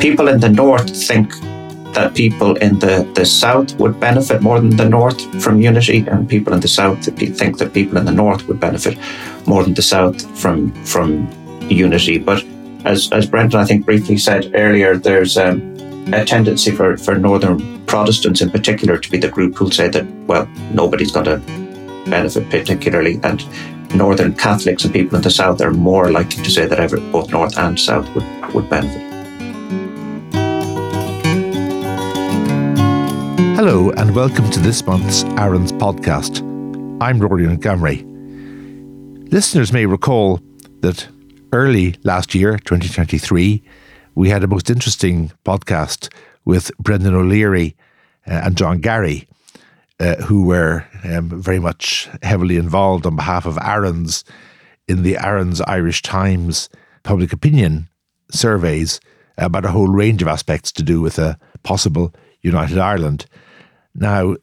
people in the north think that people in the, the south would benefit more than the north from unity, and people in the south think that people in the north would benefit more than the south from from unity. But as as Brendan I think briefly said earlier, there's um, a tendency for, for northern Protestants in particular to be the group who'll say that well nobody's going to benefit particularly, and northern Catholics and people in the south are more likely to say that both north and south would would benefit. Hello, and welcome to this month's ARINS podcast. I'm Rory Montgomery. Listeners may recall that early last year, 2023, we had a most interesting podcast with Brendan O'Leary uh, and John Garry, uh, who were um, very much heavily involved on behalf of ARINS in the ARINS Irish Times public opinion surveys about a whole range of aspects to do with a possible United Ireland. Now,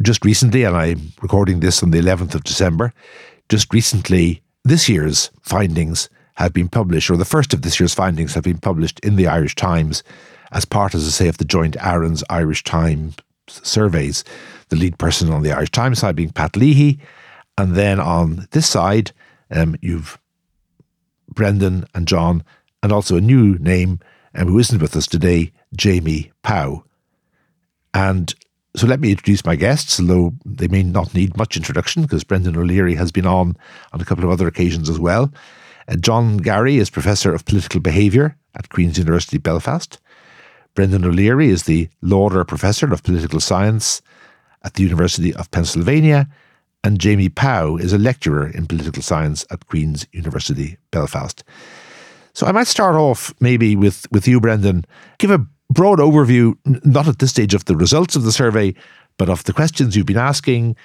just recently, and I'm recording this on the 11th of December, just recently, this year's findings have been published, or the first of this year's findings have been published in the Irish Times as part, as I say, of the joint ARINS Irish Times surveys. The lead person on the Irish Times side being Pat Leahy, and then on this side, um, you've Brendan and John, and also a new name um, who isn't with us today, Jamie Pow. And so let me introduce my guests, although they may not need much introduction because Brendan O'Leary has been on on a couple of other occasions as well. Uh, John Garry is Professor of Political Behaviour at Queen's University Belfast. Brendan O'Leary is the Lauder Professor of Political Science at the University of Pennsylvania. And Jamie Pow is a lecturer in political science at Queen's University Belfast. So I might start off maybe with, with you, Brendan. Give a broad overview, not at this stage of the results of the survey, but of the questions you've been asking,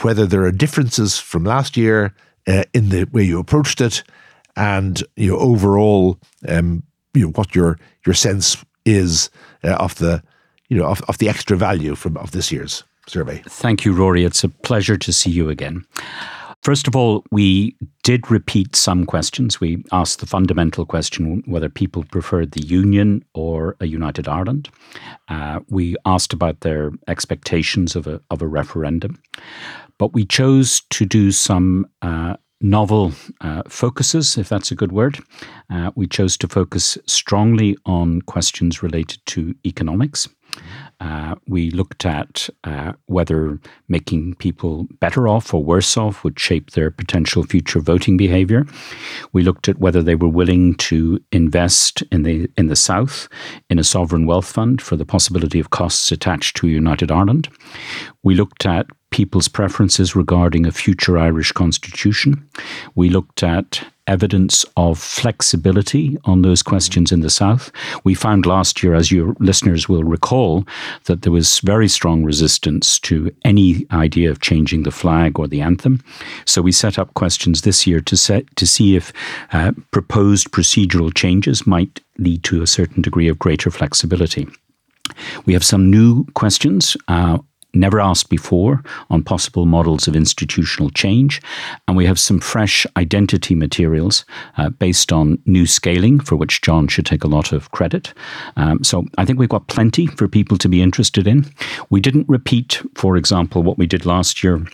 whether there are differences from last year uh, in the way you approached it, and you know overall, um, you know what your your sense is uh, of the you know of, of the extra value from of this year's survey. Thank you, Rory. It's a pleasure to see you again. First of all, we did repeat some questions. We asked the fundamental question whether people preferred the Union or a united Ireland. Uh, we asked about their expectations of a, of a referendum. But we chose to do some uh, novel uh, focuses, if that's a good word. Uh, we chose to focus strongly on questions related to economics. Uh, we looked at uh, whether making people better off or worse off would shape their potential future voting behaviour. We looked at whether they were willing to invest in the in the south in a sovereign wealth fund for the possibility of costs attached to United Ireland. We looked at people's preferences regarding a future Irish constitution. We looked at evidence of flexibility on those questions in the South. We found last year, as your listeners will recall, that there was very strong resistance to any idea of changing the flag or the anthem. So we set up questions this year to set to see if uh, proposed procedural changes might lead to a certain degree of greater flexibility. We have some new questions uh, never asked before on possible models of institutional change. And we have some fresh identity materials uh, based on new scaling, for which John should take a lot of credit. Um, so I think we've got plenty for people to be interested in. We didn't repeat, for example, what we did last year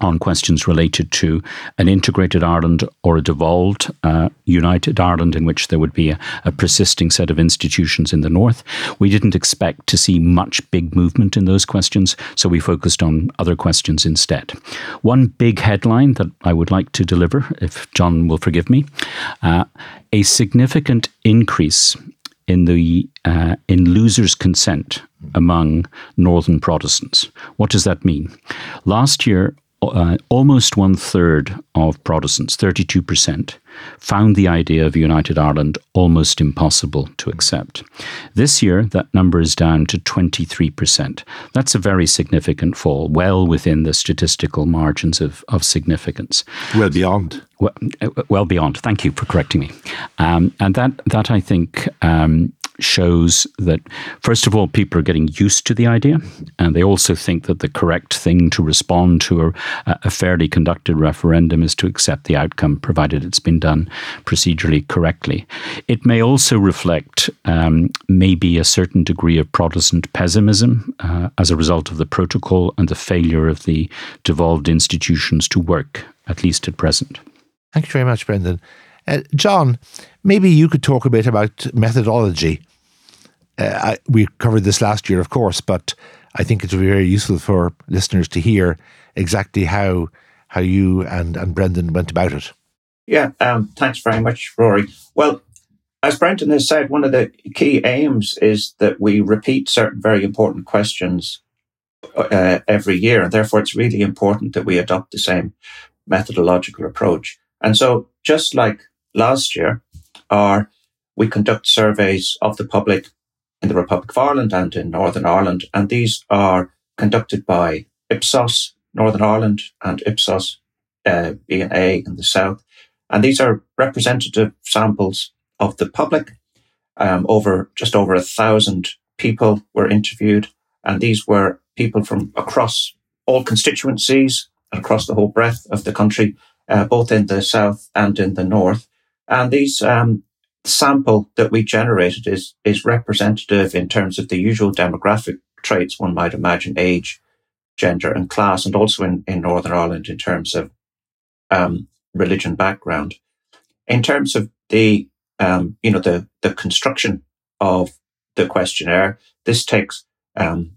on questions related to an integrated Ireland or a devolved uh, united Ireland in which there would be a, a, persisting set of institutions in the north. We didn't expect to see much big movement in those questions, so we focused on other questions instead. One big headline that I would like to deliver, if John will forgive me, uh, a significant increase in the uh, in losers' consent among northern Protestants. What does that mean? Last year, uh, almost one third of Protestants, 32%, found the idea of United Ireland almost impossible to accept. This year, that number is down to 23%. That's a very significant fall, well within the statistical margins of, of significance. Well beyond. Well, uh, well beyond. Thank you for correcting me. Um, and that, that I think, um, shows that, first of all, people are getting used to the idea, and they also think that the correct thing to respond to a, a fairly conducted referendum is to accept the outcome, provided it's been done procedurally correctly. It may also reflect um, maybe a certain degree of Protestant pessimism uh, as a result of the protocol and the failure of the devolved institutions to work, at least at present. Thank you very much, Brendan. Uh, John, maybe you could talk a bit about methodology. Uh, I, we covered this last year, of course, but I think it's very useful for listeners to hear exactly how how you and, and Brendan went about it. Yeah, um, thanks very much, Rory. Well, as Brendan has said, one of the key aims is that we repeat certain very important questions uh, every year, and therefore it's really important that we adopt the same methodological approach. And so, just like last year, our we conduct surveys of the public in the Republic of Ireland and in Northern Ireland, and these are conducted by Ipsos Northern Ireland and Ipsos uh, B&A in the south, and these are representative samples of the public. Um, over just over a thousand people were interviewed, and these were people from across all constituencies and across the whole breadth of the country, uh, both in the south and in the north. And these um, sample that we generated is is representative in terms of the usual demographic traits one might imagine: age, gender, and class, and also in, in Northern Ireland in terms of um, religion background. In terms of the um, you know the the construction of the questionnaire, this takes um,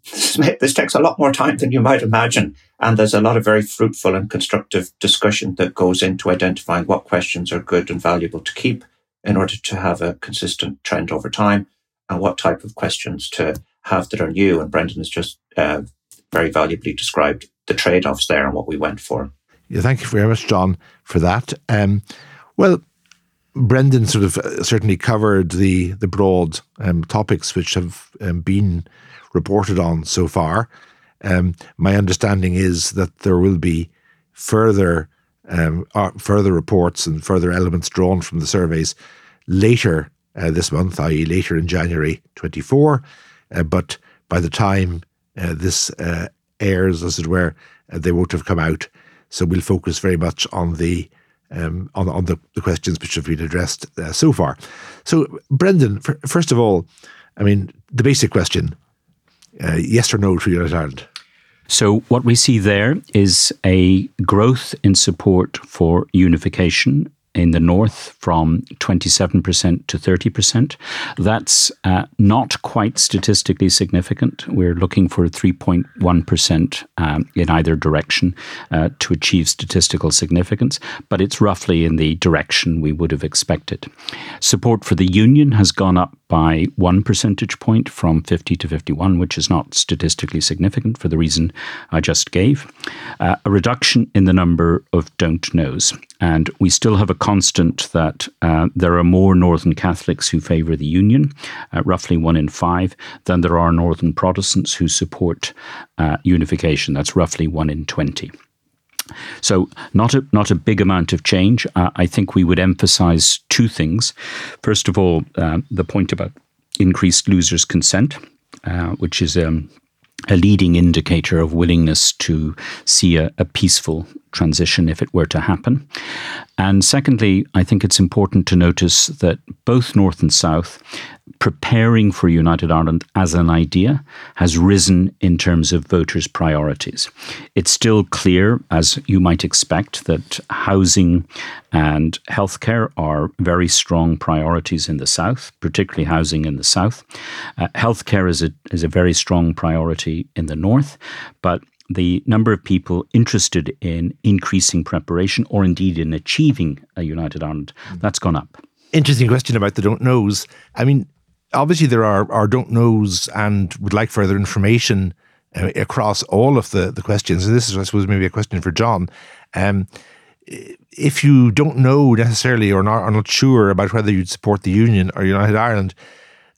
this takes a lot more time than you might imagine. And there's a lot of very fruitful and constructive discussion that goes into identifying what questions are good and valuable to keep in order to have a consistent trend over time and what type of questions to have that are new. And Brendan has just uh, very valuably described the trade offs there and what we went for. Yeah, thank you very much, John, for that. Um, well, Brendan sort of uh, certainly covered the the broad um, topics which have um, been reported on so far. Um, my understanding is that there will be further um, uh, further reports and further elements drawn from the surveys later uh, this month, i.e., later in January 24. Uh, but by the time uh, this uh, airs, as it were, uh, they won't have come out. So we'll focus very much on the um, on, on the, the, questions which have been addressed so far. So, Brendan, first of all, I mean, the basic question uh, yes or no to United Ireland? So, what we see there is a growth in support for unification in the north from 27% to 30%. That's uh, not quite statistically significant. We're looking for 3.1% um, in either direction uh, to achieve statistical significance, but it's roughly in the direction we would have expected. Support for the union has gone up by one percentage point from 50 to 51, which is not statistically significant for the reason I just gave. Uh, a reduction in the number of don't knows. And we still have a constant that uh, there are more Northern Catholics who favour the Union, uh, roughly one in five, than there are Northern Protestants who support uh, unification. That's roughly one in 20. So, not a, not a big amount of change. Uh, I think we would emphasize two things. First of all, uh, the point about increased losers' consent, uh, which is um, a leading indicator of willingness to see a, a, peaceful transition if it were to happen. And secondly, I think it's important to notice that both North and South preparing for United Ireland as an idea has risen in terms of voters' priorities. It's still clear, as you might expect, that housing and healthcare are very strong priorities in the South, particularly housing in the South. Uh, healthcare is a, is a very strong priority in the North, but the number of people interested in increasing preparation or indeed in achieving a United Ireland, that's gone up. Interesting question about the don't knows. I mean, obviously there are, are don't knows and would like further information uh, across all of the, the questions. And this is, I suppose, maybe a question for John. Um, if you don't know necessarily or not, are not sure about whether you'd support the Union or United Ireland,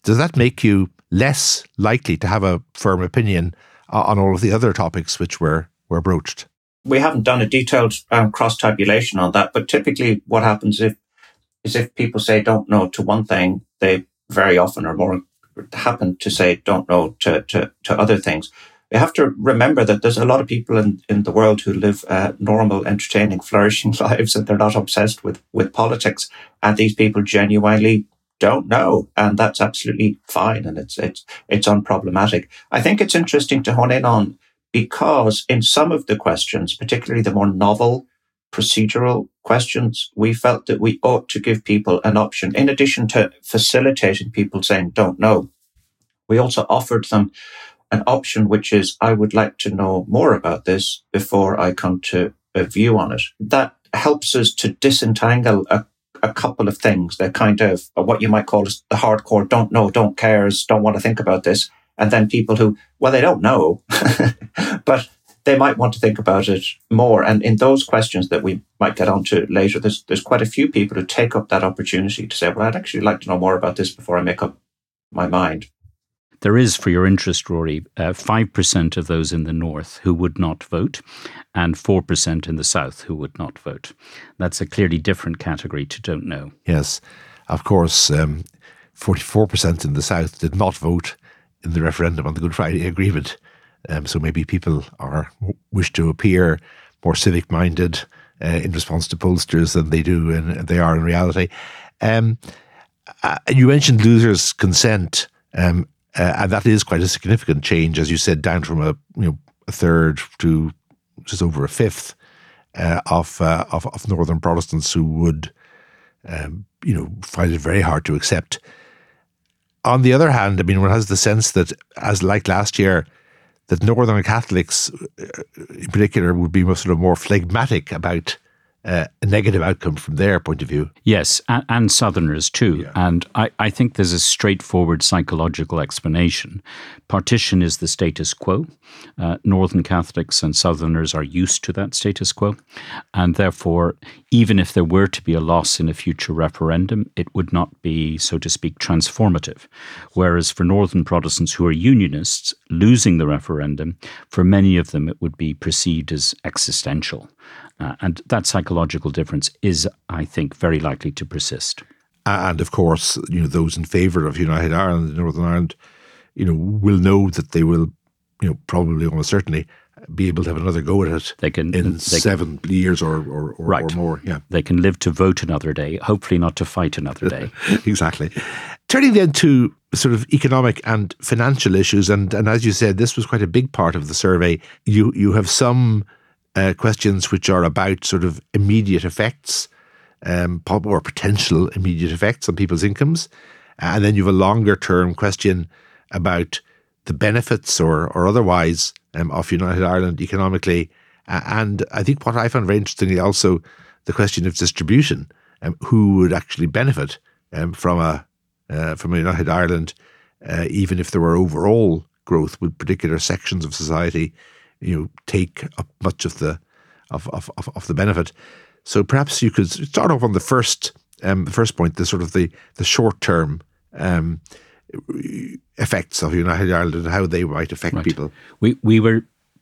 does that make you less likely to have a firm opinion on all of the other topics which were, were broached? We haven't done a detailed um, cross tabulation on that, but typically what happens if is if people say don't know to one thing, they very often are more happen to say don't know to, to, to other things. We have to remember that there's a lot of people in, in the world who live uh, normal, entertaining, flourishing lives and they're not obsessed with, with politics. And these people genuinely don't know. And that's absolutely fine. And it's, it's, it's unproblematic. I think it's interesting to hone in on because in some of the questions, particularly the more novel procedural questions, we felt that we ought to give people an option. In addition to facilitating people saying, don't know, we also offered them an option, which is, I would like to know more about this before I come to a view on it. That helps us to disentangle a, a couple of things. They're kind of what you might call the hardcore don't know, don't cares, don't want to think about this. And then people who, well, they don't know, but they might want to think about it more. And in those questions that we might get onto later, there's, there's quite a few people who take up that opportunity to say, well, I'd actually like to know more about this before I make up my mind. There is, for your interest, Rory, uh, 5% of those in the north who would not vote and 4% in the south who would not vote. That's a clearly different category to don't know. Yes. Of course, um, 44% in the south did not vote in the referendum on the Good Friday Agreement. Um, so maybe people are wish to appear more civic minded uh, in response to pollsters than they do and they are in reality. Um, uh, you mentioned losers' consent, um, uh, and that is quite a significant change, as you said, down from a you know a third to just over a fifth uh, of, uh, of, of Northern Protestants who would um, you know find it very hard to accept. On the other hand, I mean, one has the sense that, as like last year, that Northern Catholics, uh, in particular, would be sort of more phlegmatic about uh, a negative outcome from their point of view. Yes, and, and Southerners too. Yeah. And I, I think there's a straightforward psychological explanation. Partition is the status quo. Uh, Northern Catholics and Southerners are used to that status quo. And therefore, even if there were to be a loss in a future referendum, it would not be, so to speak, transformative. Whereas for Northern Protestants who are Unionists, losing the referendum, for many of them, it would be perceived as existential. Uh, and that psychological difference is, I think, very likely to persist. And of course, you know, those in favour of United Ireland and Northern Ireland, you know, will know that they will, you know, probably almost certainly be able to have another go at it. They can in they seven can, years or or, or, right. or more. Yeah, they can live to vote another day. Hopefully, not to fight another day. exactly. Turning then to sort of economic and financial issues, and and as you said, this was quite a big part of the survey. You you have some uh, questions which are about sort of immediate effects um, or potential immediate effects on people's incomes. And then you have a longer term question about the benefits or, or otherwise um, of United Ireland economically. and I think what I found very interestingly also the question of distribution. Um, who would actually benefit um, from a uh, from United Ireland, uh, even if there were overall growth with particular sections of society you know take up much of the of, of, of, of the benefit. So perhaps you could start off on the first um, the first point, the sort of the the short term um, effects of United Ireland and how they might affect right. people. We we were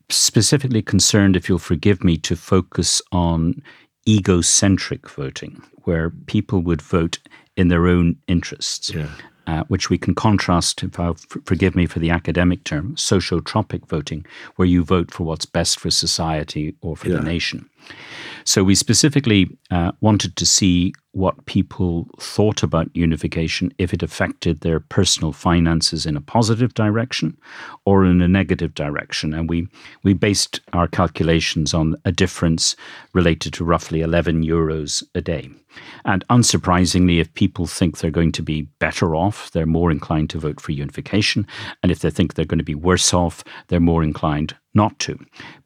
specifically concerned, if you'll forgive me, to focus on egocentric voting, where people would vote in their own interests. Yeah uh, which we can contrast, if I'll f- forgive me for the academic term, sociotropic voting, where you vote for what's best for society or for yeah. the nation. So we specifically uh, wanted to see what people thought about unification if it affected their personal finances in a positive direction or in a negative direction. And we, we based our calculations on a difference related to roughly 11 euros a day. And unsurprisingly, if people think they're going to be better off, they're more inclined to vote for unification. And if they think they're going to be worse off, they're more inclined not to.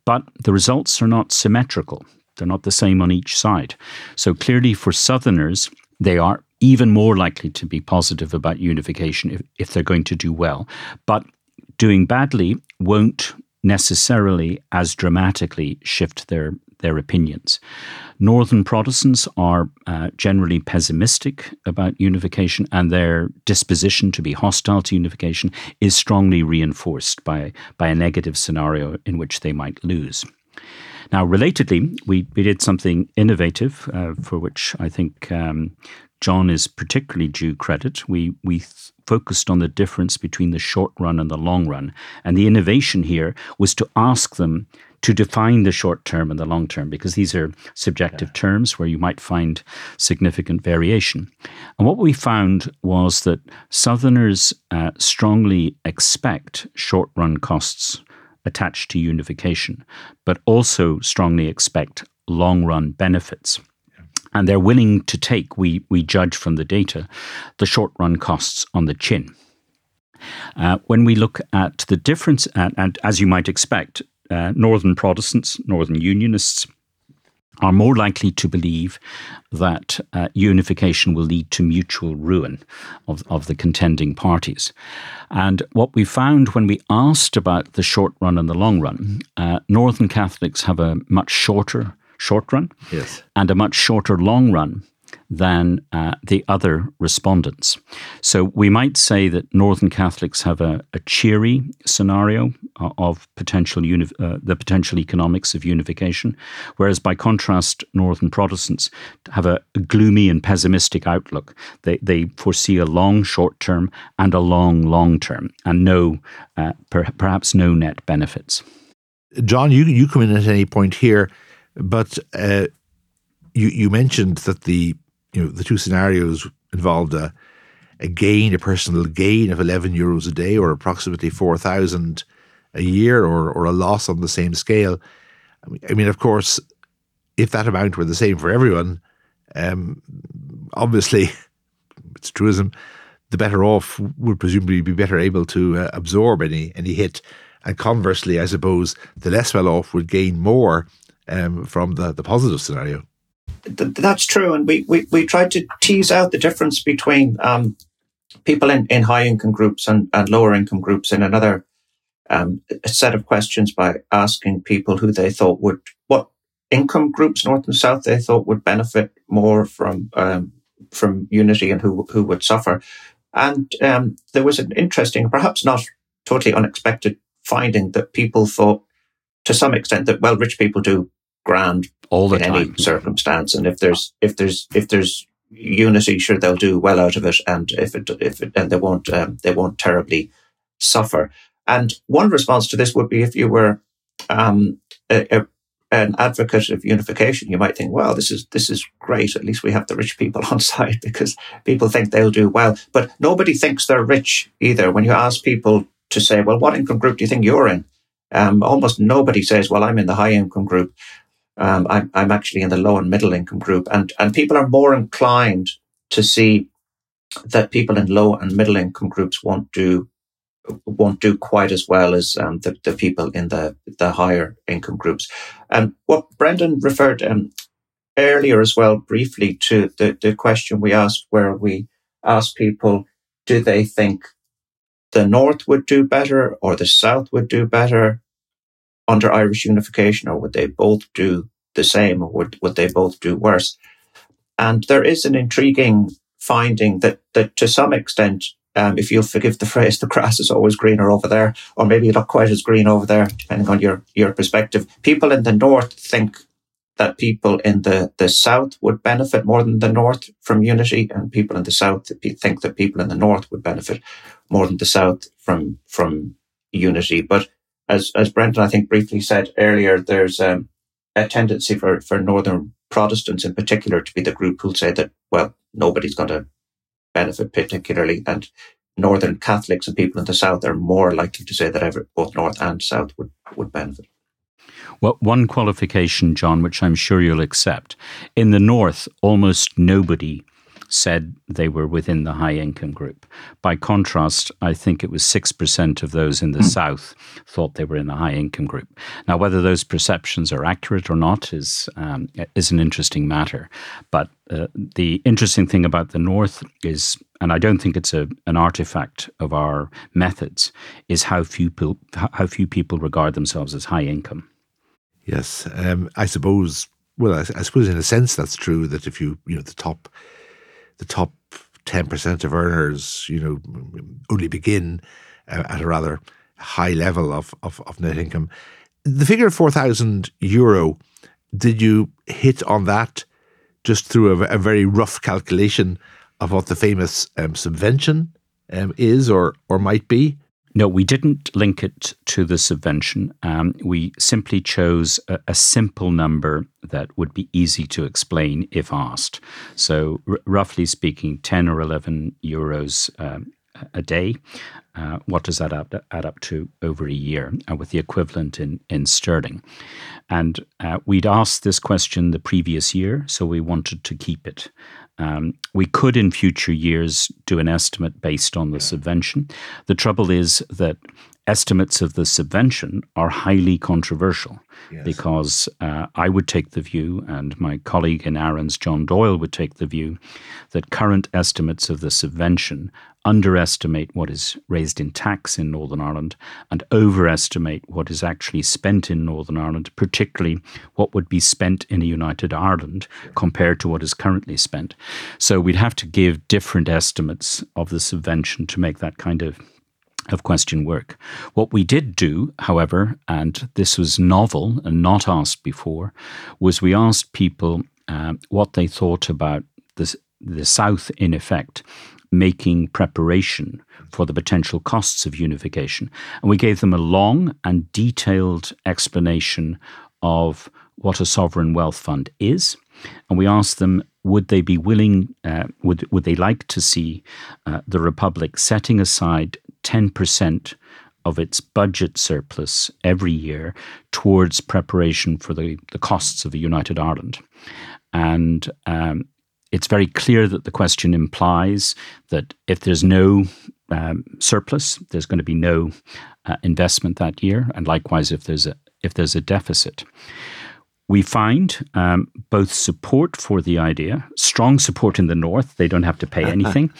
But the results are not symmetrical. They're not the same on each side. So clearly, for Southerners, they are even more likely to be positive about unification if, if they're going to do well. But doing badly won't necessarily as dramatically shift their their opinions. Northern Protestants are uh, generally pessimistic about unification, and their disposition to be hostile to unification is strongly reinforced by, by a negative scenario in which they might lose. Now, relatedly, we, we did something innovative uh, for which I think um, John is particularly due credit. We, we th- focused on the difference between the short run and the long run. And the innovation here was to ask them to define the short term and the long term, because these are subjective yeah. terms where you might find significant variation. And what we found was that Southerners uh, strongly expect short run costs attached to unification, but also strongly expect long run benefits. And they're willing to take, we, we judge from the data, the short run costs on the chin. Uh, when we look at the difference, and, and as you might expect, uh, Northern Protestants, Northern Unionists, are more likely to believe that uh, unification will lead to mutual ruin of, of the contending parties. And what we found when we asked about the short run and the long run, uh, Northern Catholics have a much shorter short run yes. and a much shorter long run than uh, the other respondents. So we might say that Northern Catholics have a, a cheery scenario of potential uni- uh, the potential economics of unification, whereas by contrast, Northern Protestants have a, a gloomy and pessimistic outlook. They, they foresee a long short term and a long long term, and no, uh, per, perhaps no net benefits. John, you you come in at any point here, but uh, you you mentioned that the you know, the two scenarios involved a, a gain, a personal gain of 11 euros a day or approximately 4,000 a year or, or a loss on the same scale. I mean, of course, if that amount were the same for everyone, um, obviously, it's truism, the better off would presumably be better able to uh, absorb any any hit. And conversely, I suppose the less well off would gain more um, from the, the positive scenario th- that's true. And we, we, we tried to tease out the difference between um, people in, in high income groups and, and lower income groups in another um, set of questions by asking people who they thought would, what income groups, North and South, they thought would benefit more from, um, from unity and who, who would suffer. And um, there was an interesting, perhaps not totally unexpected finding that people thought to some extent that, well, rich people do grand all the in time. any circumstance. And if there's if there's if there's unity, sure they'll do well out of it, and if it if it and they won't um, they won't terribly suffer. And one response to this would be if you were um, a, a, an advocate of unification, you might think, well, this is this is great. At least we have the rich people on side because people think they'll do well. But nobody thinks they're rich either. When you ask people to say, well, what income group do you think you're in? Um, almost nobody says, well, I'm in the high income group. Um, I'm, I'm actually in the low and middle income group, and and people are more inclined to see that people in low and middle income groups won't do won't do quite as well as um, the, the people in the the higher income groups. And what Brendan referred um, earlier as well, briefly to the the question we asked, where we asked people, do they think the North would do better or the South would do better? Under Irish unification, or would they both do the same, or would, would they both do worse? And there is an intriguing finding that, that to some extent, um, if you'll forgive the phrase, the grass is always greener over there, or maybe not quite as green over there, depending on your, your perspective. People in the north think that people in the, the south would benefit more than the north from unity, and people in the south think that people in the north would benefit more than the south from from unity. But as as Brendan I think briefly said earlier, there's um, a tendency for for northern Protestants in particular to be the group who'll say that well nobody's going to benefit particularly, and northern Catholics and people in the south are more likely to say that ever, both north and south would would benefit. Well, one qualification, John, which I'm sure you'll accept. In the north, almost nobody said they were within the high income group. By contrast, I think it was 6% of those in the mm. South thought they were in the high income group. Now, whether those perceptions are accurate or not is, um, is an interesting matter. But uh, the interesting thing about the North is, and I don't think it's a, an artifact of our methods, is how few, people, how few people regard themselves as high income. Yes, um, I suppose. Well, I, I, suppose in a sense that's true. That if you, you know, the top the top 10% of earners, you know, only begin uh, at a rather high level of, of, of net income. The figure of 4,000 euro, did you hit on that just through a, a, very rough calculation of what the famous um, subvention um, is or, or might be? No, we didn't link it to the subvention. Um, we simply chose a, a, simple number that would be easy to explain if asked. So, r- roughly speaking, 10 or 11 euros um, a day. Uh, what does that add, add, up to over a year uh, with the equivalent in, in sterling? And uh, we'd asked this question the previous year, so we wanted to keep it. Um, we could in future years do an estimate based on the subvention. The trouble is that estimates of the subvention are highly controversial yes. because uh, I would take the view, and my colleague in ARINS, John Doyle, would take the view that current estimates of the subvention underestimate what is raised in tax in Northern Ireland and overestimate what is actually spent in Northern Ireland, particularly what would be spent in a united Ireland compared to what is currently spent. So we'd have to give different estimates of the subvention to make that kind of of question work. What we did do, however, and this was novel and not asked before, was we asked people uh, what they thought about this, the South, in effect, making preparation for the potential costs of unification. And we gave them a long and detailed explanation of what a sovereign wealth fund is. And we asked them would they be willing, uh, would, would they like to see uh, the Republic setting aside 10% of its budget surplus every year towards preparation for the, the costs of a united Ireland? And um, it's very clear that the question implies that if there's no um, surplus, there's going to be no uh, investment that year, and likewise if there's a if there's a deficit. We find um, both support for the idea, strong support in the north, they don't have to pay anything,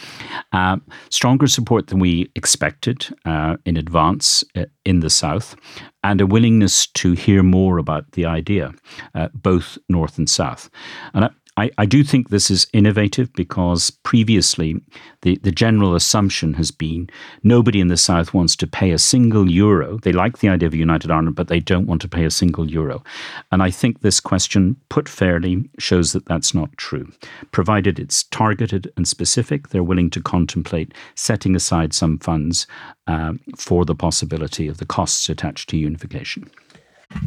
uh, stronger support than we expected uh, in advance uh, in the south, and a willingness to hear more about the idea, uh, both north and south. And I, I, do think this is innovative because previously the, the general assumption has been nobody in the South wants to pay a single euro. They like the idea of a united Ireland, but they don't want to pay a single euro. And I think this question, put fairly, shows that that's not true. Provided it's targeted and specific, they're willing to contemplate setting aside some funds uh, for the possibility of the costs attached to unification.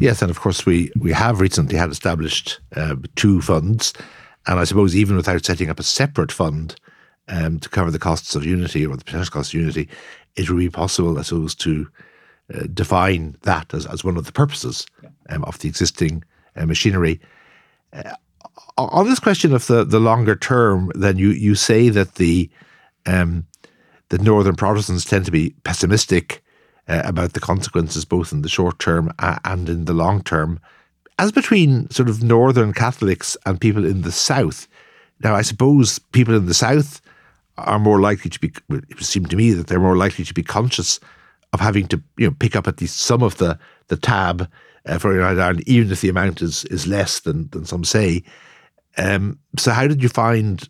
Yes, and of course we we have recently had established uh, two funds, and I suppose even without setting up a separate fund um, to cover the costs of Unity or the potential costs of Unity, it would be possible, I suppose, to uh, define that as, as one of the purposes um, of the existing uh, machinery. Uh, on this question of the, the longer term, then you, you say that the um, the Northern Protestants tend to be pessimistic uh, about the consequences, both in the short term and in the long term as between sort of northern Catholics and people in the south. Now, I suppose people in the south are more likely to be. It would seem to me that they're more likely to be conscious of having to, you know, pick up at least some of the the tab uh, for United Ireland, even if the amount is is less than than some say. Um, so, how did you find,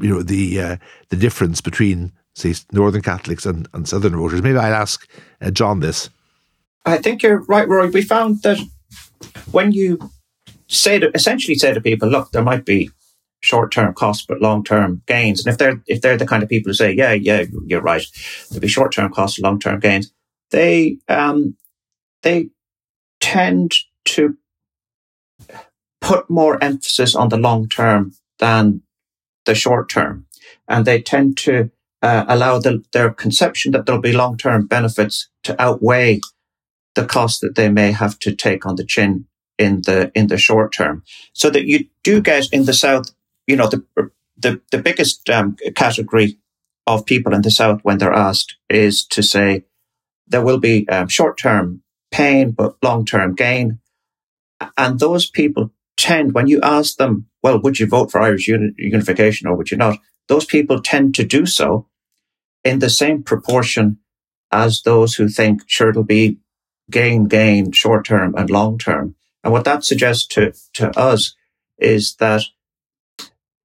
you know, the uh, the difference between say northern Catholics and, and southern voters? Maybe I'll ask uh, John this. I think you're right, Roy. We found that when you say to essentially say to people, look, there might be short term costs but long term gains, and if they're if they're the kind of people who say, yeah, yeah, you're right, there'll be short term costs, long term gains, they um they tend to put more emphasis on the long term than the short term, and they tend to uh, allow the, their conception that there'll be long term benefits to outweigh the cost that they may have to take on the chin in the in the short term, so that you do get in the south. You know, the the the biggest um, category of people in the south when they're asked is to say there will be um, short term pain but long term gain, and those people tend when you ask them, well, would you vote for Irish uni- unification or would you not? Those people tend to do so in the same proportion as those who think sure it'll be gain, gain, short term and long term. And what that suggests to, to us is that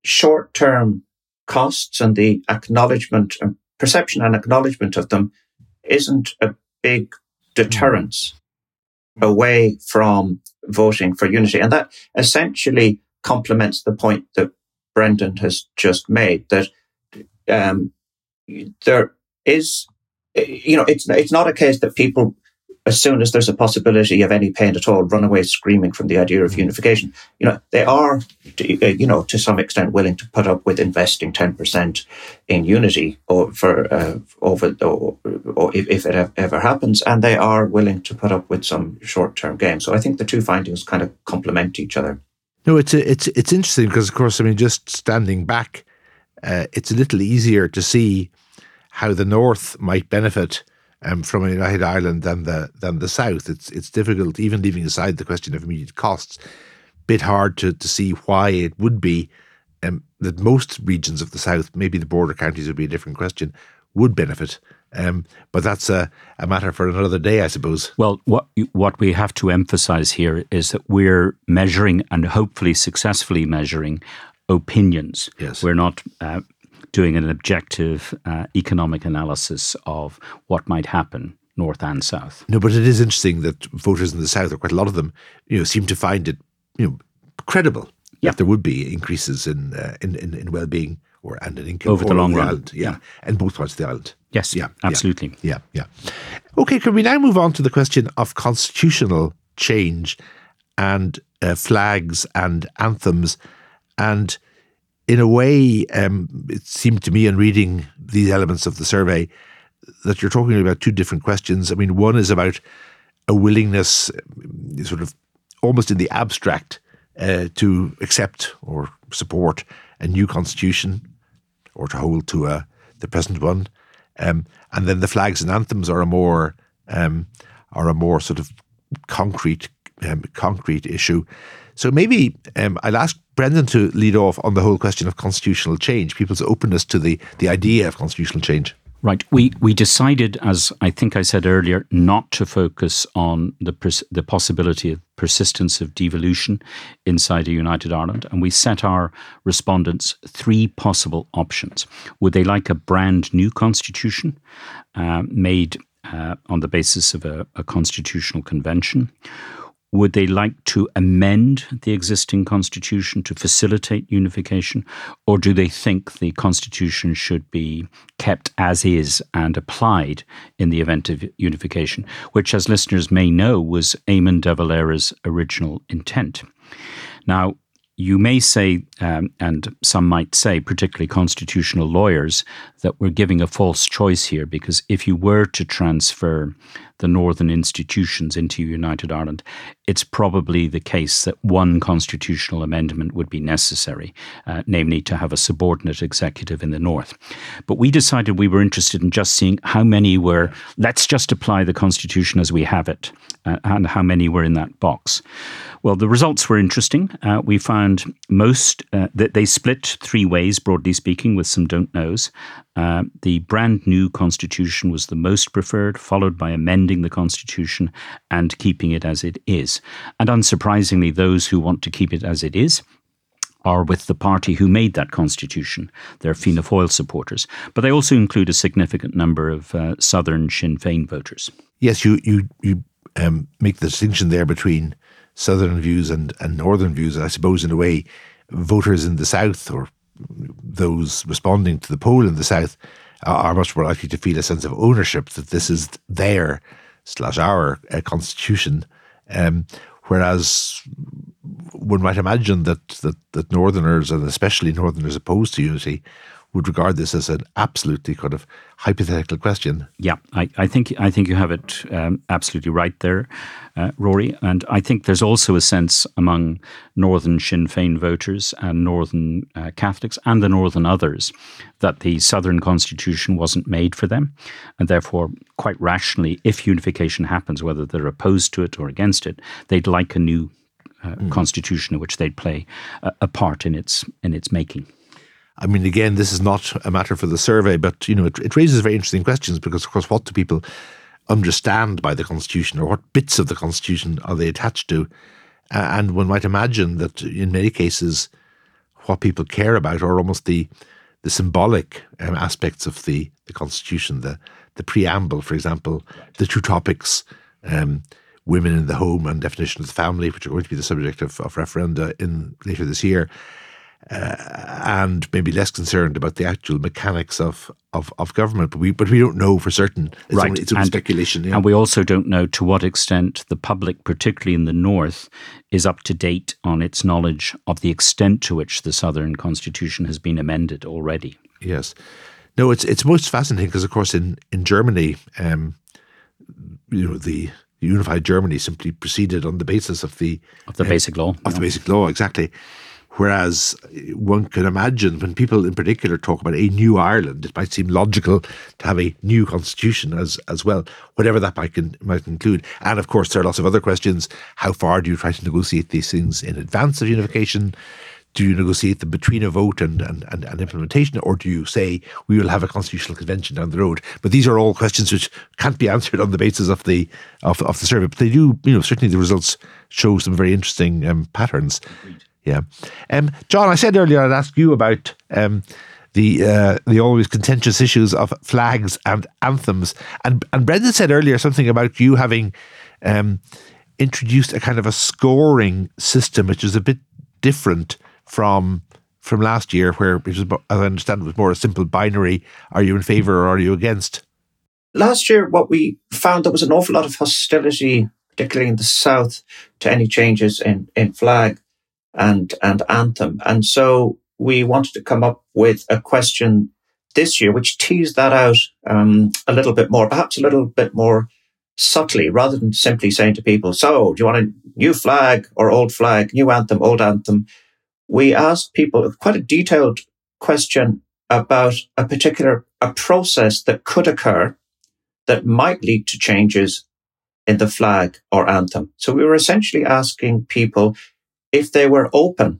short term costs and the acknowledgement and perception and acknowledgement of them isn't a big deterrence mm-hmm. away from voting for unity. And that essentially complements the point that Brendan has just made that um, there is, you know, it's it's not a case that people, as soon as there's a possibility of any pain at all, run away screaming from the idea of mm-hmm. unification. You know, they are, you know, to some extent willing to put up with investing ten percent in unity or for uh, over or, or if, if, it ever happens, and they are willing to put up with some short-term gain. So I think the two findings kind of complement each other. No, it's it's it's interesting because, of course, I mean, just standing back, uh, it's a little easier to see how the North might benefit um, from a united Ireland than the than the South. It's it's difficult, even leaving aside the question of immediate costs, bit hard to to see why it would be um, that most regions of the South, maybe the border counties would be a different question, would benefit um, but that's a, a matter for another day, I suppose. Well, what what we have to emphasize here is that we're measuring and hopefully successfully measuring opinions. Yes. We're not uh, doing an objective uh, economic analysis of what might happen north and south. No, but it is interesting that voters in the south, or quite a lot of them, you know, seem to find it, you know, credible that there would be increases in uh, in, in, in well being or and an income over the long run. Island, yeah, and both parts of the island. Yes, yeah, absolutely. Yeah, yeah. Okay, can we now move on to the question of constitutional change and uh, flags and anthems? And in a way, um, it seemed to me in reading these elements of the survey that you're talking about two different questions. I mean, one is about a willingness, sort of almost in the abstract, uh, to accept or support a new constitution or to hold to a, the present one. Um, and then the flags and anthems are a more um, are a more sort of concrete um, concrete issue. So maybe um, I'll ask Brendan to lead off on the whole question of constitutional change, people's openness to the the idea of constitutional change. Right. We we decided, as I think I said earlier, not to focus on the pers- the possibility of persistence of devolution inside a united Ireland, and we set our respondents three possible options. Would they like a brand new constitution uh, made uh, on the basis of a, a constitutional convention? Would they like to amend the existing constitution to facilitate unification? Or do they think the constitution should be kept as is and applied in the event of unification, which, as listeners may know, was Eamon de Valera's original intent? Now, you may say, um, and some might say, particularly constitutional lawyers, that we're giving a false choice here because if you were to transfer the northern institutions into United Ireland, it's probably the case that one constitutional amendment would be necessary, uh, namely to have a subordinate executive in the north. But we decided we were interested in just seeing how many were, let's just apply the constitution as we have it, uh, and how many were in that box. Well, the results were interesting. Uh, we found most uh, that they split three ways, broadly speaking, with some don't knows. Uh, the brand new constitution was the most preferred, followed by amending the constitution and keeping it as it is. And unsurprisingly, those who want to keep it as it is are with the party who made that constitution. They're Fianna Fáil supporters, but they also include a significant number of uh, southern Sinn Féin voters. Yes, you you you um, make the distinction there between southern views and, and northern views. I suppose, in a way, voters in the south or those responding to the poll in the south are much more likely to feel a sense of ownership that this is their slash our uh, constitution. Um, whereas one might imagine that, that that northerners and especially northerners opposed to unity would regard this as an absolutely kind of hypothetical question. Yeah, I, I think I think you have it um, absolutely right there, uh, Rory. And I think there's also a sense among Northern Sinn Féin voters and Northern uh, Catholics and the Northern others that the Southern Constitution wasn't made for them, and therefore, quite rationally, if unification happens, whether they're opposed to it or against it, they'd like a new uh, mm. constitution in which they'd play a, a part in its in its making. I mean, again, this is not a matter for the survey, but you know, it, it raises very interesting questions because, of course, what do people understand by the Constitution, or what bits of the Constitution are they attached to? Uh, and one might imagine that in many cases, what people care about are almost the the symbolic um, aspects of the, the Constitution, the the preamble, for example, the two topics, um, women in the home and definition of the family, which are going to be the subject of, of referenda in later this year uh, and maybe less concerned about the actual mechanics of, of, of government. But we but we don't know for certain. It's right, only, it's only and, speculation. Yeah. And we also don't know to what extent the public, particularly in the north, is up to date on its knowledge of the extent to which the Southern Constitution has been amended already. Yes. No, it's it's most fascinating because, of course, in in Germany, um, you know, the unified Germany simply proceeded on the basis of the of the uh, basic law of the basic law exactly. Whereas one can imagine when people in particular talk about a new Ireland, it might seem logical to have a new constitution as as well, whatever that might, might include. And of course, there are lots of other questions. How far do you try to negotiate these things in advance of unification? Do you negotiate them between a vote and, and, and, and implementation, or do you say we will have a constitutional convention down the road? But these are all questions which can't be answered on the basis of the of, of the survey. But they do, you know, certainly the results show some very interesting um, patterns. Agreed. Yeah. Um, John, I said earlier I'd ask you about um, the uh, the always contentious issues of flags and anthems. And and Brendan said earlier something about you having um, introduced a kind of a scoring system, which is a bit different from from last year, where it was, as I understand, it was more a simple binary: are you in favour or are you against? Last year, what we found there was an awful lot of hostility, particularly in the south, to any changes in in flag and, and Anthem. And so we wanted to come up with a question this year, which teased that out um, a little bit more, perhaps a little bit more subtly, rather than simply saying to people, so do you want a new flag or old flag, new anthem, old anthem? We asked people quite a detailed question about a particular a process that could occur that might lead to changes in the flag or anthem. So we were essentially asking people, if they were open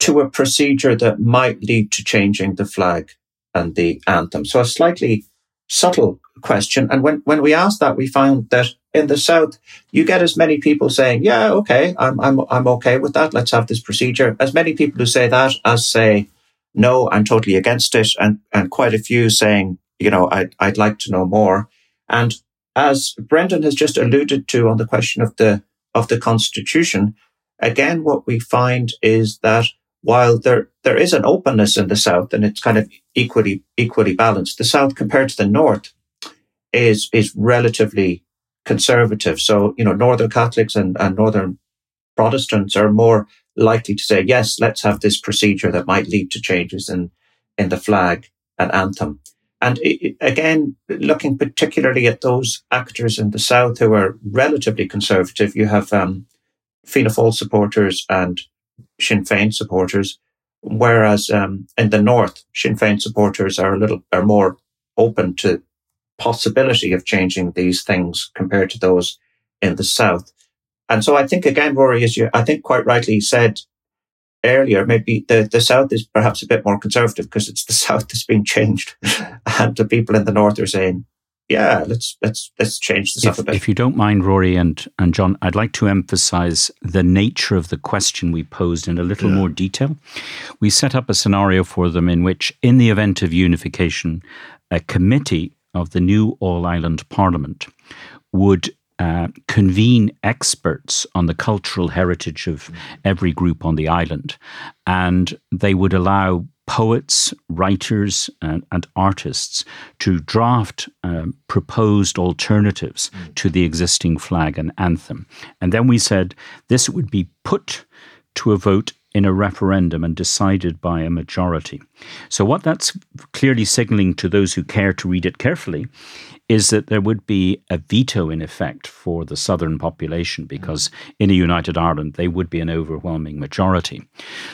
to a procedure that might lead to changing the flag and the anthem. So a slightly subtle question. And when, when we asked that, we found that in the South, you get as many people saying, yeah, okay, I'm, I'm, I'm okay with that. Let's have this procedure. As many people who say that as say, no, I'm totally against it. And, and quite a few saying, you know, I'd, I'd like to know more. And as Brendan has just alluded to on the question of the, of the constitution, again, what we find is that while there, there is an openness in the South and it's kind of equally, equally balanced, the South compared to the North is, is relatively conservative. So, you know, Northern Catholics and, and Northern Protestants are more likely to say, yes, let's have this procedure that might lead to changes in, in the flag and anthem. And again, looking particularly at those actors in the South who are relatively conservative, you have, um, Fianna Fáil supporters and Sinn Féin supporters, whereas um, in the north, Sinn Féin supporters are a little are more open to possibility of changing these things compared to those in the south. And so I think again, Rory, as you I think quite rightly said earlier, maybe the, the south is perhaps a bit more conservative because it's the south that's being changed, and the people in the north are saying yeah, let's let's let's change this if, up a bit. If you don't mind, Rory and and John, I'd like to emphasise the nature of the question we posed in a little yeah. more detail. We set up a scenario for them in which, in the event of unification, a committee of the new All Ireland Parliament would uh, convene experts on the cultural heritage of every group on the island, and they would allow poets, writers, and, and artists to draft um, proposed alternatives mm. to the existing flag and anthem. And then we said this would be put to a vote in a referendum and decided by a majority. So, what that's clearly signaling to those who care to read it carefully is that there would be a veto in effect for the southern population because in a united Ireland they would be an overwhelming majority.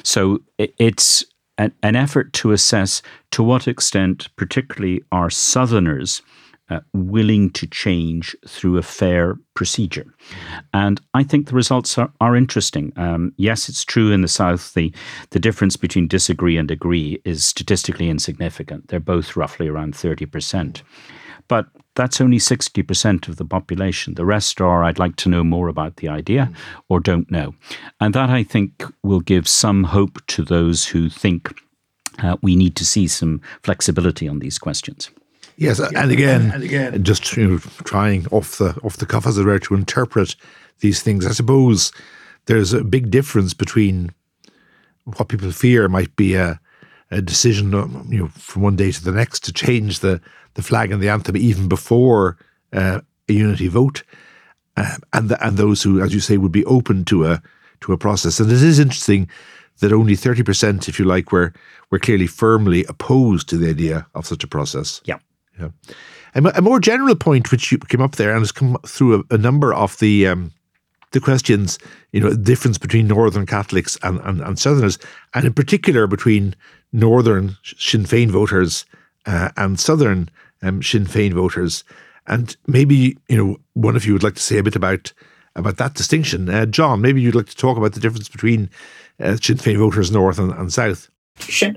So, it's an, an effort to assess to what extent, particularly, are Southerners uh, willing to change through a fair procedure. And I think the results are, are interesting. Um, yes, it's true in the South, the, the difference between disagree and agree is statistically insignificant. They're both roughly around 30%. But that's only 60% of the population. The rest are, I'd like to know more about the idea or don't know. And that, I think, will give some hope to those who think uh, we need to see some flexibility on these questions. Yes, and again, and again, just you know, trying off the off the cuff as it were to interpret these things. I suppose there's a big difference between what people fear might be a, a decision, you know, from one day to the next to change the the flag and the anthem even before uh, a unity vote, uh, and the, and those who, as you say, would be open to a to a process. And it is interesting that only thirty percent, if you like, were were clearly firmly opposed to the idea of such a process. Yeah. Yeah. A, more general point which you came up there and has come through a, a number of the um, the questions, you know, the difference between Northern Catholics and, and, and Southerners, and in particular between Northern Sinn Féin voters uh, and Southern um, Sinn Féin voters. And maybe, you know, one of you would like to say a bit about about that distinction. Uh, John, maybe you'd like to talk about the difference between uh, Sinn Féin voters North and, and South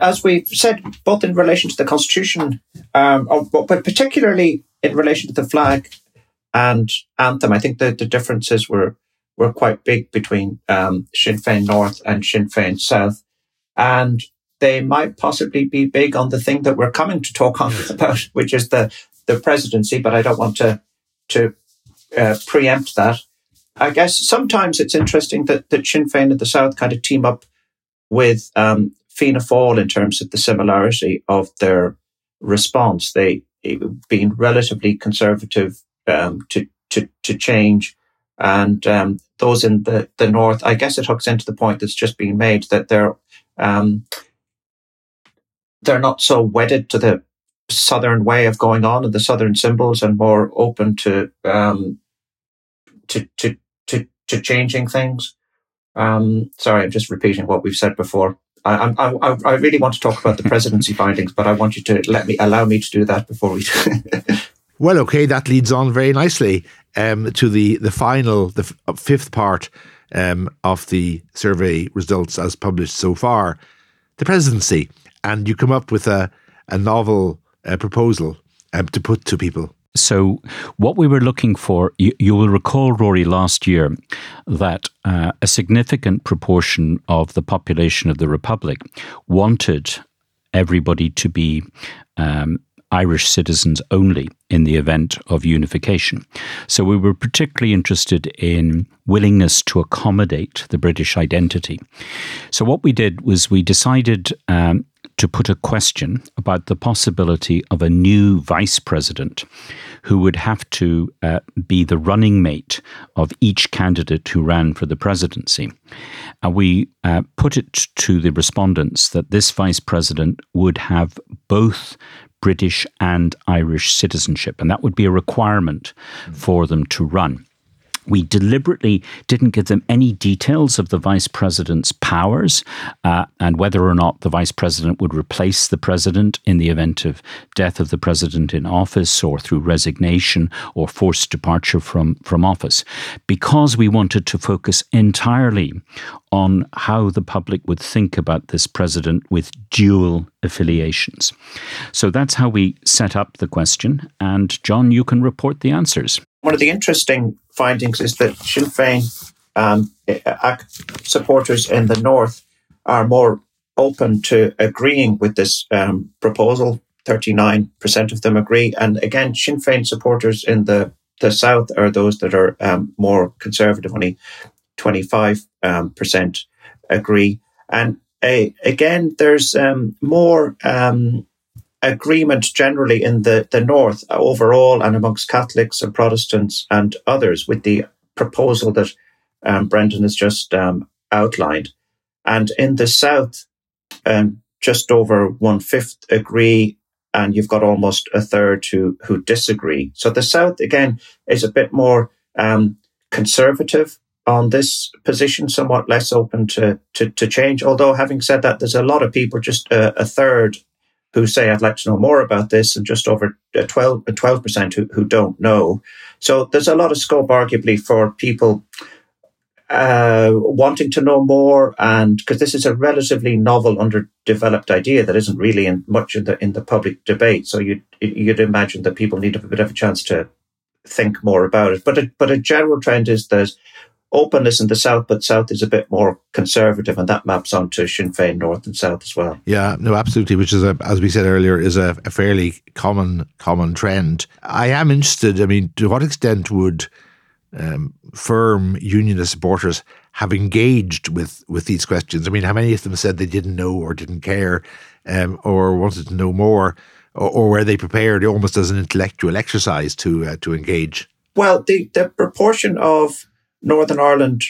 as we've said, both in relation to the constitution, um, but particularly in relation to the flag and anthem, I think that the differences were were quite big between um, Sinn Féin North and Sinn Féin South, and they might possibly be big on the thing that we're coming to talk on about, which is the the presidency. But I don't want to to uh, preempt that. I guess sometimes it's interesting that, that Sinn Féin and the South kind of team up with um, Fianna Fáil in terms of the similarity of their response. They being relatively conservative um, to, to to change, and um, those in the the north. I guess it hooks into the point that's just being made that they're um, they're not so wedded to the southern way of going on and the southern symbols, and more open to um, to to to to changing things. Um, sorry, I'm just repeating what we've said before. I, I, I really want to talk about the presidency findings, but I want you to let me allow me to do that before we. well, okay, that leads on very nicely um, to the the final, the f- uh, fifth part um, of the survey results as published so far, the presidency, and you come up with a a novel proposal um, to put to people. So, what we were looking for, you, you will recall, Rory, last year that uh, a significant proportion of the population of the Republic wanted everybody to be um, Irish citizens only in the event of unification. So we were particularly interested in willingness to accommodate the British identity. So what we did was we decided um, to put a question about the possibility of a new vice president who would have to uh, be the running mate of each candidate who ran for the presidency. And we uh, put it to the respondents that this vice president would have both British and Irish citizenship, and that would be a requirement for them to run we deliberately didn't give them any details of the vice president's powers uh, and whether or not the vice president would replace the president in the event of death of the president in office or through resignation or forced departure from, from office, because we wanted to focus entirely on how the public would think about this president with dual affiliations. So that's how we set up the question. And John, you can report the answers. One of the interesting findings is that Sinn Féin um, supporters in the north are more open to agreeing with this um, proposal. 39% of them agree. And again, Sinn Féin supporters in the, the south are those that are um, more conservative, only 25% um, agree. And uh, again, there's um, more um, agreement generally in the, the North overall and amongst Catholics and Protestants and others with the proposal that um, Brendan has just um, outlined. And in the South, um, just over one fifth agree, and you've got almost a third who, who disagree. So the South, again, is a bit more um, conservative on this position, somewhat less open to, to, to, change. Although, having said that, there's a lot of people, just a, a third who say, I'd like to know more about this, and just over 12, 12% who, who don't know. So there's a lot of scope, arguably, for people uh, wanting to know more, and because this is a relatively novel, underdeveloped idea that isn't really in much in the in the public debate. So you'd you'd imagine that people need a bit of a chance to think more about it. But a, but a general trend is that openness in the south, but south is a bit more conservative, and that maps onto Sinn Féin north and south as well. Yeah, no, absolutely. Which is, a, as we said earlier, is a, a, fairly common common trend. I am interested. I mean, to what extent would um, firm unionist supporters have engaged with with these questions? I mean, how many of them said they didn't know or didn't care, um, or wanted to know more, or, or, were they prepared almost as an intellectual exercise to uh, to engage? Well, the the proportion of Northern Ireland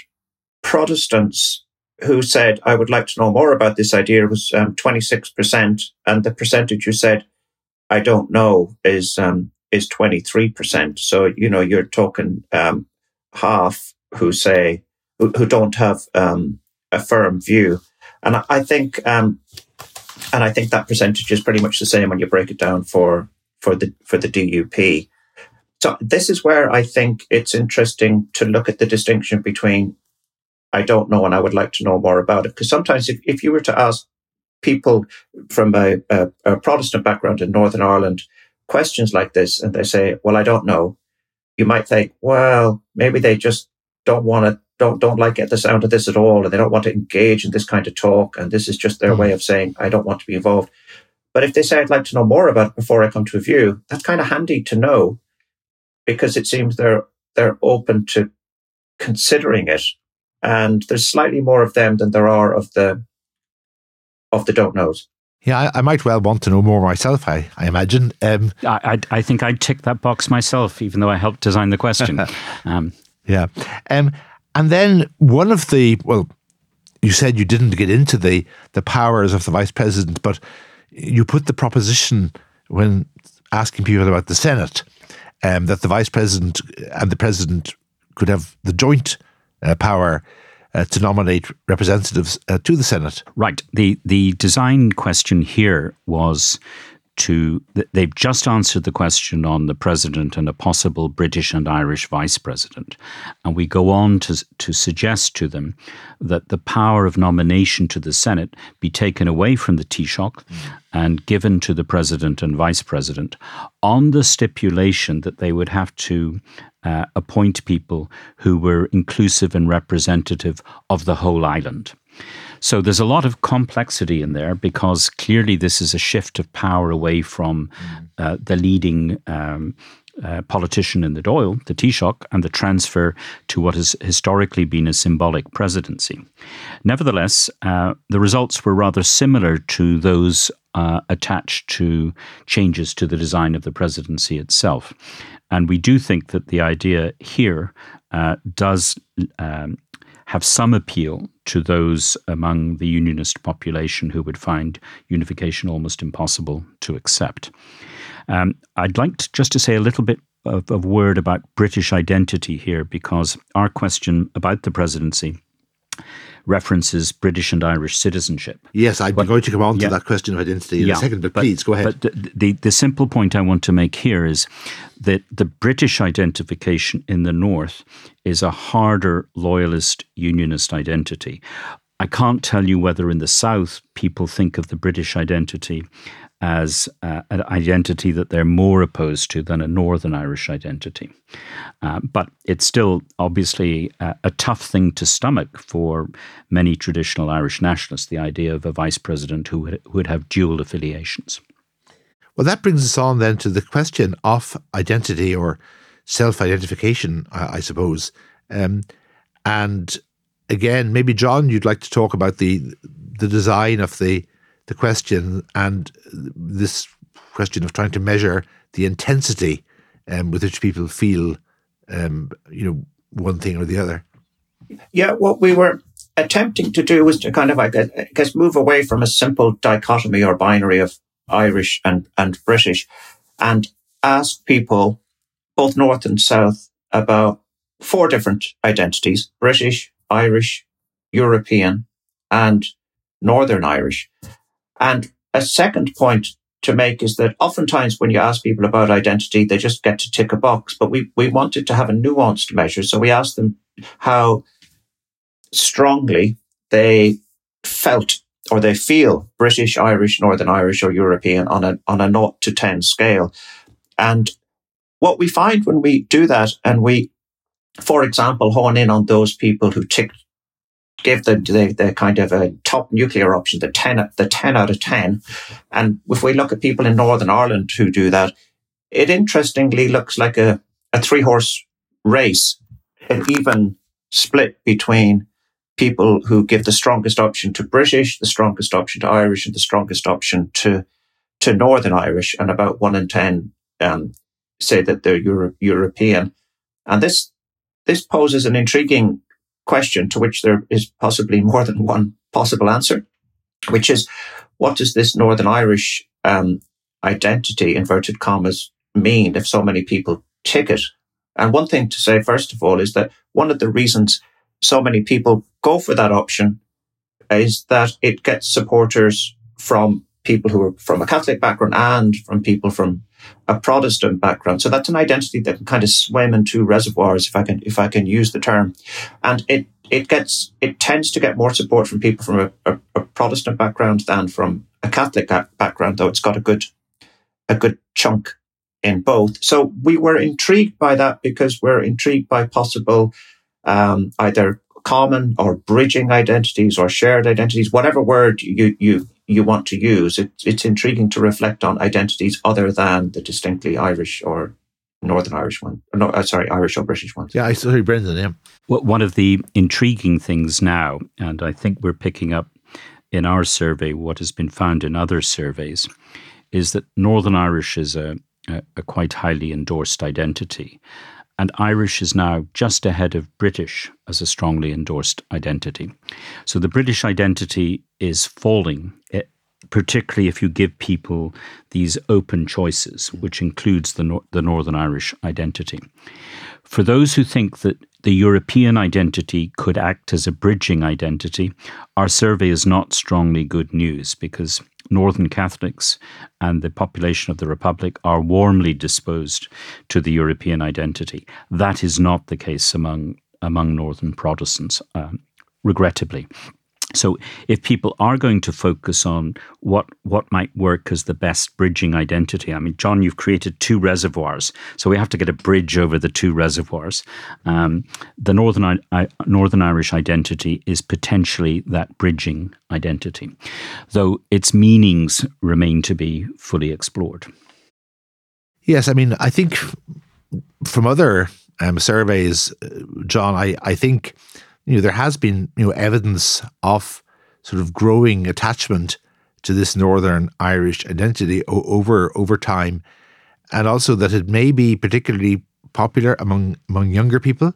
Protestants who said, I would like to know more about this idea was um, 26%. And the percentage who said, I don't know is, um, is 23%. So, you know, you're talking, um, half who say, who, who don't have, um, a firm view. And I, I think, um, and I think that percentage is pretty much the same when you break it down for, for the, for the DUP. So this is where I think it's interesting to look at the distinction between I don't know and I would like to know more about it. Because sometimes if, if you were to ask people from a, a, a, Protestant background in Northern Ireland questions like this and they say, well, I don't know, you might think, well, maybe they just don't want to, don't, don't like the sound of this at all. And they don't want to engage in this kind of talk. And this is just their mm. way of saying, I don't want to be involved. But if they say, I'd like to know more about it before I come to a view, that's kind of handy to know because it seems they're they're open to considering it. And there's slightly more of them than there are of the of the don't knows. Yeah, I, I might well want to know more myself. I, I imagine. Um, I, I, I think I'd tick that box myself, even though I helped design the question. um, yeah, um, and then one of the well, you said you didn't get into the the powers of the vice president, but you put the proposition when asking people about the Senate um, that the vice president and the president could have the joint uh, power uh, to nominate representatives uh, to the Senate. Right. The the design question here was to they've just answered the question on the president and a possible British and Irish vice president, and we go on to to suggest to them that the power of nomination to the Senate be taken away from the Taoiseach mm. and given to the president and vice president, on the stipulation that they would have to uh, appoint people who were inclusive and representative of the whole island. So there's a lot of complexity in there because clearly this is a shift of power away from mm. uh, the leading um, uh, politician in the Dáil, the Taoiseach, and the transfer to what has historically been a symbolic presidency. Nevertheless, uh, the results were rather similar to those uh, attached to changes to the design of the presidency itself. And we do think that the idea here uh, does um, have some appeal to those among the unionist population who would find unification almost impossible to accept. Um, I'd like to, just to say a little bit of a word about British identity here, because our question about the presidency references British and Irish citizenship. Yes, I'm going to come on to that question of identity in yeah, a second, but, but, please go ahead. But the, the, the simple point I want to make here is that the British identification in the North is a harder loyalist unionist identity. I can't tell you whether in the South people think of the British identity as uh, an identity that they're more opposed to than a Northern Irish identity. Uh, but it's still obviously a, a, tough thing to stomach for many traditional Irish nationalists, the idea of a vice president who would, who would have dual affiliations. Well, that brings us on then to the question of identity or self identification, I, I, suppose. Um, and again, maybe John, you'd like to talk about the the design of the the question and this question of trying to measure the intensity um, with which people feel, um, you know, one thing or the other. Yeah, what we were attempting to do was to kind of, I guess, move away from a simple dichotomy or binary of Irish and, and British and ask people, both North and South, about four different identities British, Irish, European, and Northern Irish. And a second point to make is that oftentimes when you ask people about identity, they just get to tick a box, but we, we wanted to have a nuanced measure. So we asked them how strongly they felt or they feel British, Irish, Northern Irish or European on a, on a naught to 10 scale. And what we find when we do that and we for example, hone in on those people who ticked, give the, the, the kind of a top nuclear option, the 10, the 10 out of 10. And if we look at people in Northern Ireland who do that, it interestingly looks like a, a three horse race, an even split between people who give the strongest option to British, the strongest option to Irish, and the strongest option to to Northern Irish, and about one in ten um, say that they're Euro- European. And this this poses an intriguing question to which there is possibly more than one possible answer, which is what does this Northern Irish um, identity, inverted commas, mean if so many people tick it? And one thing to say, first of all, is that one of the reasons so many people go for that option is that it gets supporters from people who are from a Catholic background and from people from a Protestant background. So that's an identity that can kind of swim in two reservoirs, if I can, if I can use the term. And it, it gets, it tends to get more support from people from a, a, a Protestant background than from a Catholic background, though it's got a good, a good chunk in both. So we were intrigued by that because we're intrigued by possible um, either common or bridging identities or shared identities, whatever word you you you want to use. It, it's intriguing to reflect on identities other than the distinctly Irish or Northern Irish one. No, uh, sorry, Irish or British ones. Yeah, I sorry, Brendan. Yeah. Well, one of the intriguing things now, and I think we're picking up in our survey what has been found in other surveys, is that Northern Irish is a a, a quite highly endorsed identity. And Irish is now just ahead of British as a strongly endorsed identity. So the British identity is falling, eh, particularly if you give people these open choices, which includes the, Nor- the Northern Irish identity. For those who think that the European identity could act as a bridging identity, our survey is not strongly good news because Northern Catholics and the population of the Republic are warmly disposed to the European identity. That is not the case among among Northern Protestants, uh, regrettably. So, if people are going to focus on what what might work as the best bridging identity, I mean, John, you've created two reservoirs, so we have to get a bridge over the two reservoirs. Um, the Northern I, Northern Irish identity is potentially that bridging identity, though its meanings remain to be fully explored. Yes, I mean, I think from other um, surveys, uh, John, I I think you know, there has been, you know, evidence of sort of growing attachment to this Northern Irish identity o- over over time, and also that it may be particularly popular among among younger people.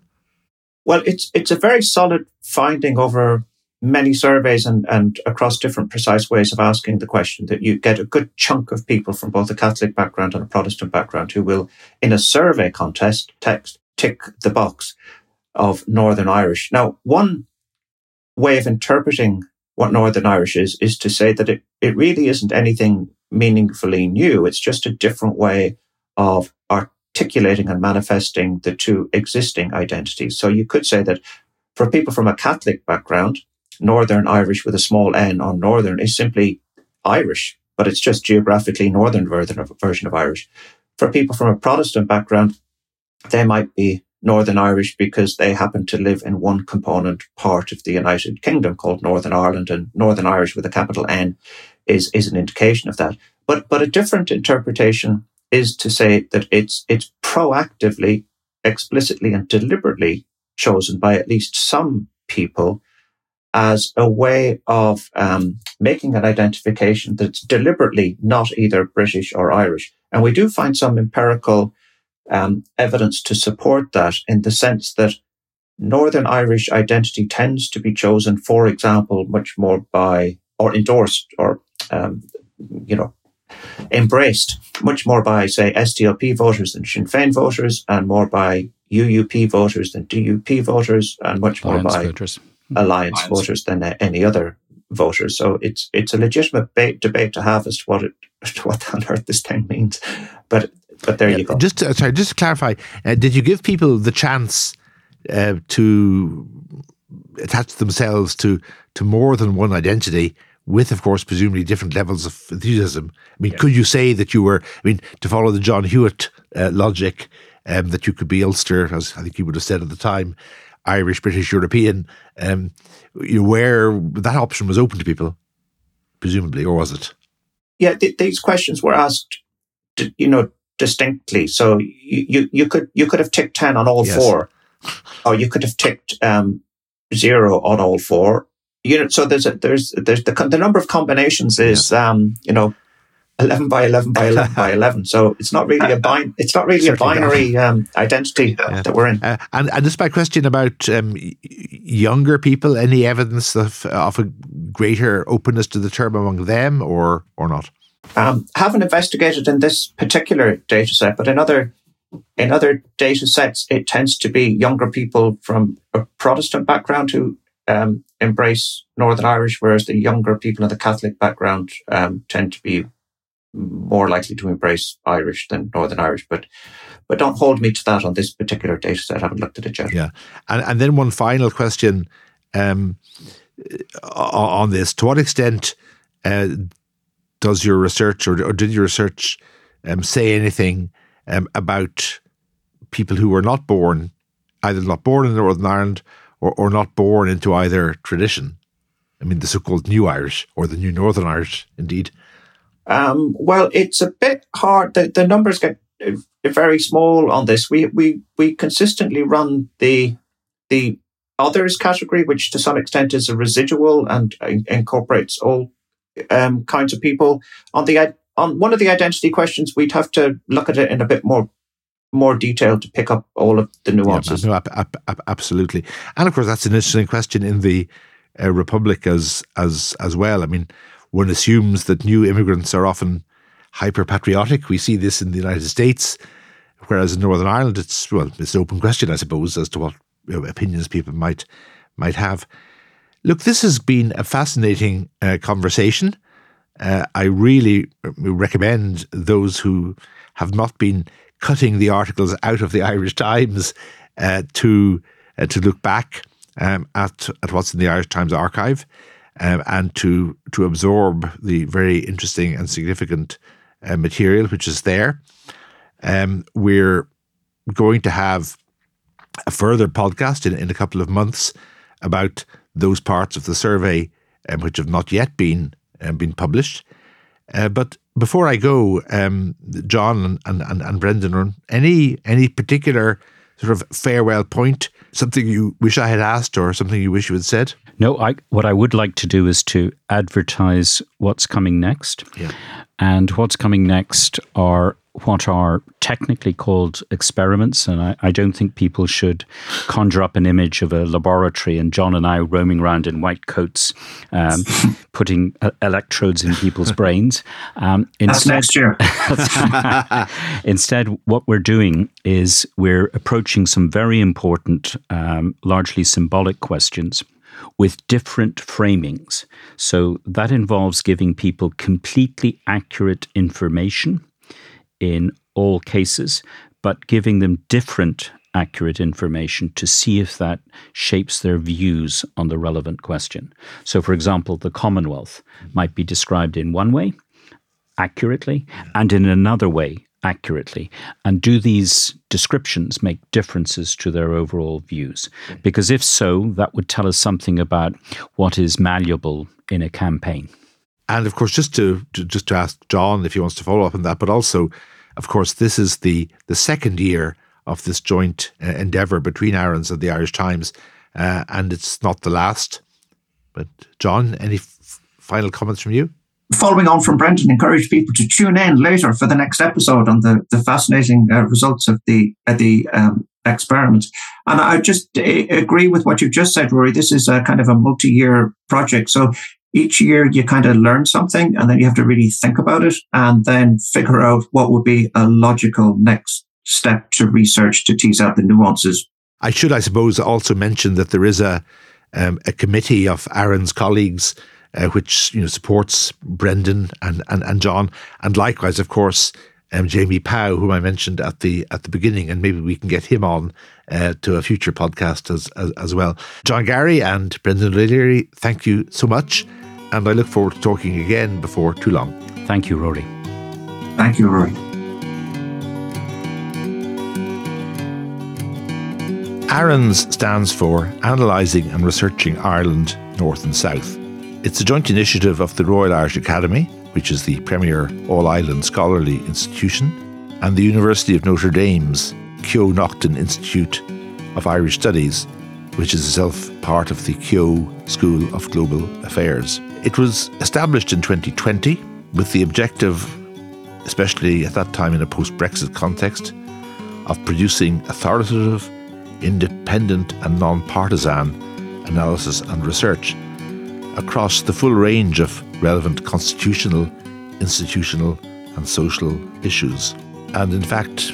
Well, it's it's a very solid finding over many surveys and, and across different precise ways of asking the question that you get a good chunk of people from both a Catholic background and a Protestant background who will, in a survey contest, text tick the box of Northern Irish. Now, one way of interpreting what Northern Irish is, is to say that it, it really isn't anything meaningfully new. It's just a different way of articulating and manifesting the two existing identities. So you could say that for people from a Catholic background, Northern Irish with a small n on Northern is simply Irish, but it's just geographically Northern version of, version of Irish. For people from a Protestant background, they might be Northern Irish because they happen to live in one component part of the United Kingdom called Northern Ireland and Northern Irish with a capital N is, is an indication of that. But, but a different interpretation is to say that it's, it's proactively, explicitly and deliberately chosen by at least some people as a way of um, making an identification that's deliberately not either British or Irish. And we do find some empirical um, evidence to support that in the sense that Northern Irish identity tends to be chosen, for example, much more by or endorsed or um, you know embraced much more by say SDLP voters than Sinn Féin voters, and more by UUP voters than DUP voters, and much more Alliance by voters. Alliance, Alliance voters than uh, any other voters. So it's it's a legitimate ba- debate to have as to what it to what on earth this thing means. But but there yeah, you go. Just uh, sorry, just to clarify, uh, did you give people the chance uh, to attach themselves to to more than one identity? With, of course, presumably different levels of enthusiasm. I mean, yeah. could you say that you were? I mean, to follow the John Hewitt uh, logic, um, that you could be Ulster, as I think you would have said at the time, Irish, British, European, um, you where that option was open to people, presumably, or was it? Yeah, th- these questions were asked, you know, distinctly. So you, you, could you could have ticked ten on all yes. four, or you could have ticked um, zero on all four. You know, so there's a, there's there's the the number of combinations is yeah. um, you know 11 by 11 by 11 by 11 so it's not really a bin- it's not really a binary um, identity yeah. that we're in uh, and, and just my question about um, younger people any evidence of, of a greater openness to the term among them or or not um, haven't investigated in this particular data set but in other in other data sets it tends to be younger people from a protestant background who um, embrace northern irish whereas the younger people in the catholic background um, tend to be more likely to embrace Irish than Northern Irish, but but don't hold me to that on this particular data set. I haven't looked at it yet. Yeah, and and then one final question um, on this: To what extent uh, does your research, or, or did your research, um, say anything um, about people who were not born, either not born in Northern Ireland or, or not born into either tradition? I mean, the so-called New Irish or the New Northern Irish, indeed. Um, well, it's a bit hard. The, the numbers get uh, very small on this. We we we consistently run the the others category, which to some extent is a residual and incorporates all um, kinds of people. On the on one of the identity questions, we'd have to look at it in a bit more more detail to pick up all of the nuances. Yeah, no, absolutely, and of course that's an interesting question in the uh, Republic as as as well. I mean, one assumes that new immigrants are often hyper patriotic. We see this in the United States, whereas in Northern Ireland, it's well, it's an open question, I suppose, as to what opinions people might might have. Look, this has been a fascinating uh, conversation. Uh, I really recommend those who have not been cutting the articles out of the Irish Times uh, to uh, to look back um, at at what's in the Irish Times archive um, and to to absorb the very interesting and significant uh, material which is there. Um, we're going to have a further podcast in, in a couple of months about those parts of the survey um, which have not yet been um, been published. Uh, but before I go, um, John and, and, and Brendan, any any particular sort of farewell point, something you wish I had asked or something you wish you had said? No, I, what I would like to do is to advertise what's coming next. Yeah. And what's coming next are what are technically called experiments. And I, I, don't think people should conjure up an image of a laboratory and John and I roaming around in white coats, um, putting uh, electrodes in people's brains. Um, instead, That's next year. instead, what we're doing is we're approaching some very important, um, largely symbolic questions with different framings. So that involves giving people completely accurate information in all cases, but giving them different accurate information to see if that shapes their views on the relevant question. So, for example, the Commonwealth might be described in one way accurately and in another way accurately? And do these descriptions make differences to their overall views? Because if so, that would tell us something about what is malleable in a campaign. And of course, just to, to just to ask John if he wants to follow up on that, but also, of course, this is the the second year of this joint uh, endeavour between ARINS and the Irish Times, uh, and it's not the last. But John, any f- final comments from you? following on from Brendan, encourage people to tune in later for the next episode on the, the fascinating uh, results of the the um, experiment. And I just uh, agree with what you've just said, Rory. This is a kind of a multi-year project. So each year you kind of learn something and then you have to really think about it and then figure out what would be a logical next step to research to tease out the nuances. I should, I suppose, also mention that there is a um, a committee of ARINS colleagues uh, which you know supports Brendan and, and, and John, and likewise, of course, um, Jamie Pow, whom I mentioned at the at the beginning, and maybe we can get him on uh, to a future podcast as, as, as well. John Garry and Brendan O'Leary, thank you so much, and I look forward to talking again before too long. Thank you, Rory. Thank you, Rory. ARINS stands for Analysing and Researching Ireland North and South. It's a joint initiative of the Royal Irish Academy, which is the premier all Ireland scholarly institution, and the University of Notre Dame's Keough-Naughton Institute of Irish Studies, which is itself part of the Keough School of Global Affairs. It was established in 2020 with the objective, especially at that time in a post Brexit context, of producing authoritative, independent, and non partisan analysis and research across the full range of relevant constitutional, institutional, and social issues. And in fact,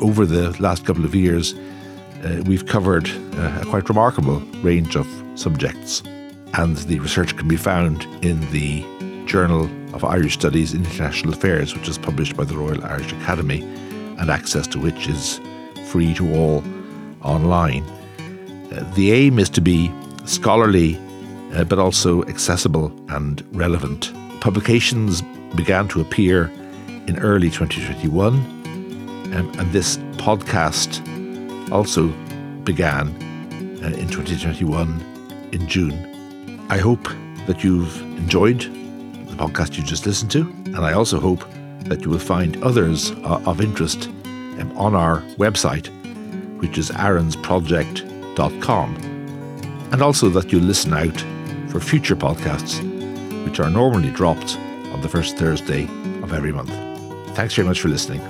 over the last couple of years, uh, we've covered uh, a quite remarkable range of subjects. And the research can be found in the Journal of Irish Studies in International Affairs, which is published by the Royal Irish Academy, and access to which is free to all online. Uh, the aim is to be scholarly uh, but also accessible and relevant. Publications began to appear in early 2021, um, and this podcast also began uh, in 2021 in June. I hope that you've enjoyed the podcast you just listened to, and I also hope that you will find others uh, of interest um, on our website, which is arinsproject.com, and also that you listen out for future podcasts, which are normally dropped on the first Thursday of every month. Thanks very much for listening.